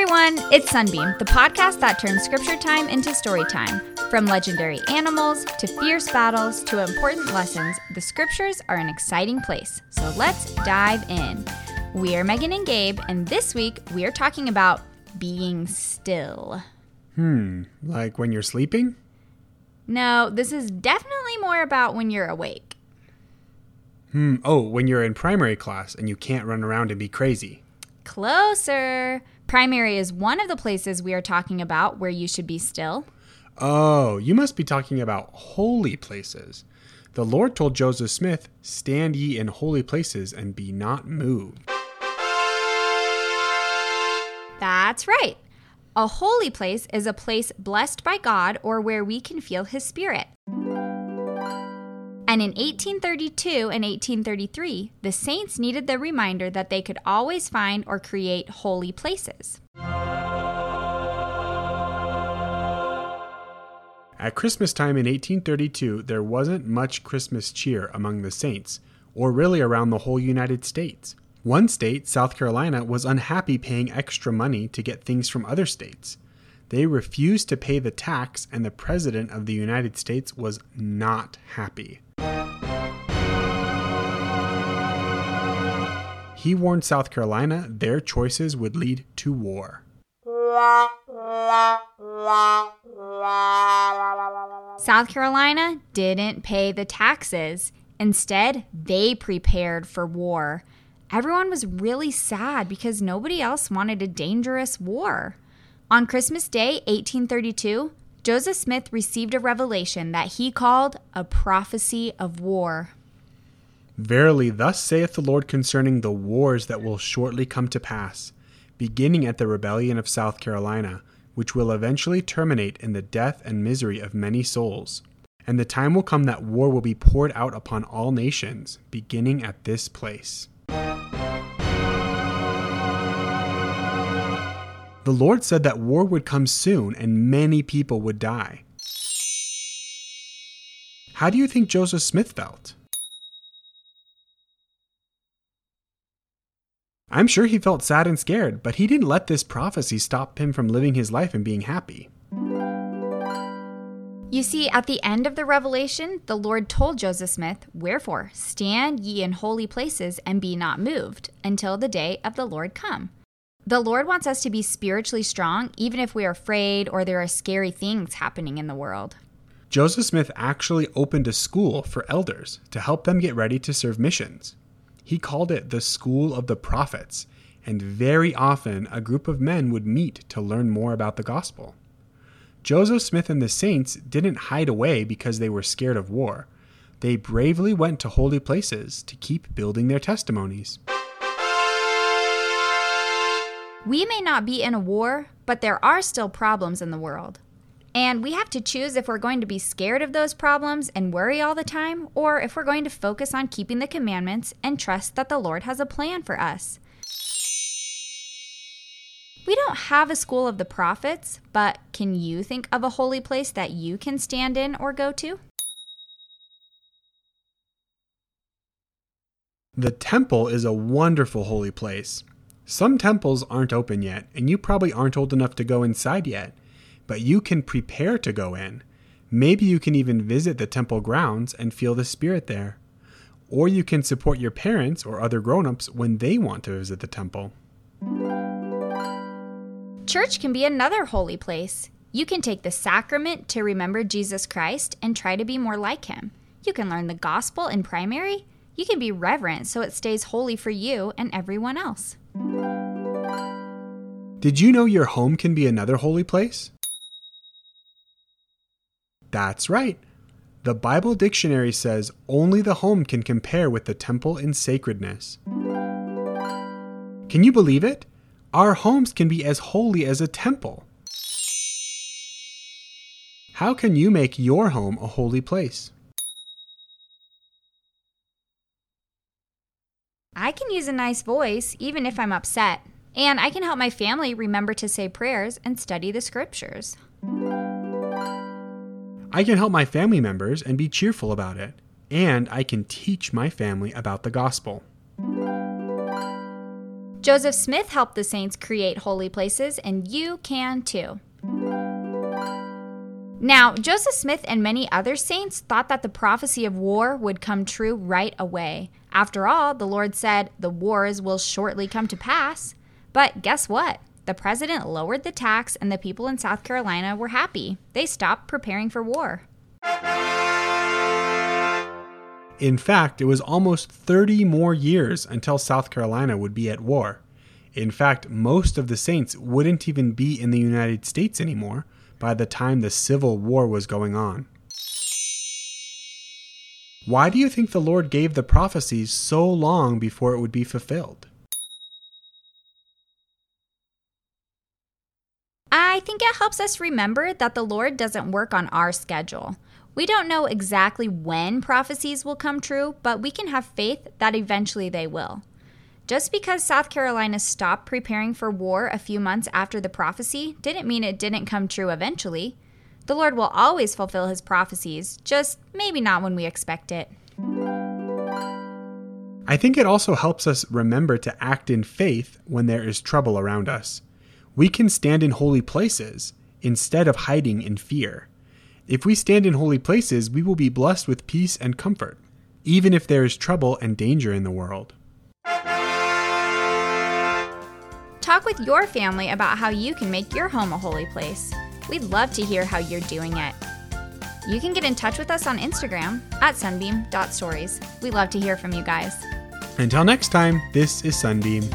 everyone, it's Sunbeam, the podcast that turns scripture time into story time. From legendary animals to fierce battles to important lessons, the scriptures are an exciting place. So let's dive in. We are Megan and Gabe, and this week we are talking about being still. Hmm, like when you're sleeping? No, this is definitely more about when you're awake. Hmm, oh, when you're in primary class and you can't run around and be crazy. Closer. Primary is one of the places we are talking about where you should be still. Oh, you must be talking about holy places. The Lord told Joseph Smith, Stand ye in holy places and be not moved. That's right. A holy place is a place blessed by God or where we can feel His Spirit. And in 1832 and 1833, the saints needed the reminder that they could always find or create holy places. At Christmas time in 1832, there wasn't much Christmas cheer among the saints, or really around the whole United States. One state, South Carolina, was unhappy paying extra money to get things from other states. They refused to pay the tax, and the President of the United States was not happy. He warned South Carolina their choices would lead to war. South Carolina didn't pay the taxes. Instead, they prepared for war. Everyone was really sad because nobody else wanted a dangerous war. On Christmas Day, 1832, Joseph Smith received a revelation that he called a prophecy of war. Verily, thus saith the Lord concerning the wars that will shortly come to pass, beginning at the rebellion of South Carolina, which will eventually terminate in the death and misery of many souls. And the time will come that war will be poured out upon all nations, beginning at this place. The Lord said that war would come soon and many people would die. How do you think Joseph Smith felt? I'm sure he felt sad and scared, but he didn't let this prophecy stop him from living his life and being happy. You see, at the end of the revelation, the Lord told Joseph Smith, Wherefore, stand ye in holy places and be not moved, until the day of the Lord come. The Lord wants us to be spiritually strong, even if we are afraid or there are scary things happening in the world. Joseph Smith actually opened a school for elders to help them get ready to serve missions. He called it the School of the Prophets, and very often a group of men would meet to learn more about the gospel. Joseph Smith and the saints didn't hide away because they were scared of war. They bravely went to holy places to keep building their testimonies. We may not be in a war, but there are still problems in the world. And we have to choose if we're going to be scared of those problems and worry all the time, or if we're going to focus on keeping the commandments and trust that the Lord has a plan for us. We don't have a school of the prophets, but can you think of a holy place that you can stand in or go to? The temple is a wonderful holy place. Some temples aren't open yet, and you probably aren't old enough to go inside yet, but you can prepare to go in. Maybe you can even visit the temple grounds and feel the Spirit there. Or you can support your parents or other grown ups when they want to visit the temple. Church can be another holy place. You can take the sacrament to remember Jesus Christ and try to be more like him. You can learn the gospel in primary. You can be reverent so it stays holy for you and everyone else. Did you know your home can be another holy place? That's right. The Bible dictionary says only the home can compare with the temple in sacredness. Can you believe it? Our homes can be as holy as a temple. How can you make your home a holy place? I can use a nice voice even if I'm upset, and I can help my family remember to say prayers and study the scriptures. I can help my family members and be cheerful about it, and I can teach my family about the gospel. Joseph Smith helped the saints create holy places, and you can too. Now, Joseph Smith and many other saints thought that the prophecy of war would come true right away. After all, the Lord said, The wars will shortly come to pass. But guess what? The president lowered the tax, and the people in South Carolina were happy. They stopped preparing for war. In fact, it was almost 30 more years until South Carolina would be at war. In fact, most of the saints wouldn't even be in the United States anymore by the time the Civil War was going on. Why do you think the Lord gave the prophecies so long before it would be fulfilled? I think it helps us remember that the Lord doesn't work on our schedule. We don't know exactly when prophecies will come true, but we can have faith that eventually they will. Just because South Carolina stopped preparing for war a few months after the prophecy didn't mean it didn't come true eventually. The Lord will always fulfill his prophecies, just maybe not when we expect it. I think it also helps us remember to act in faith when there is trouble around us. We can stand in holy places instead of hiding in fear. If we stand in holy places, we will be blessed with peace and comfort, even if there is trouble and danger in the world. Talk with your family about how you can make your home a holy place. We'd love to hear how you're doing it. You can get in touch with us on Instagram at sunbeam.stories. We love to hear from you guys. Until next time, this is Sunbeam.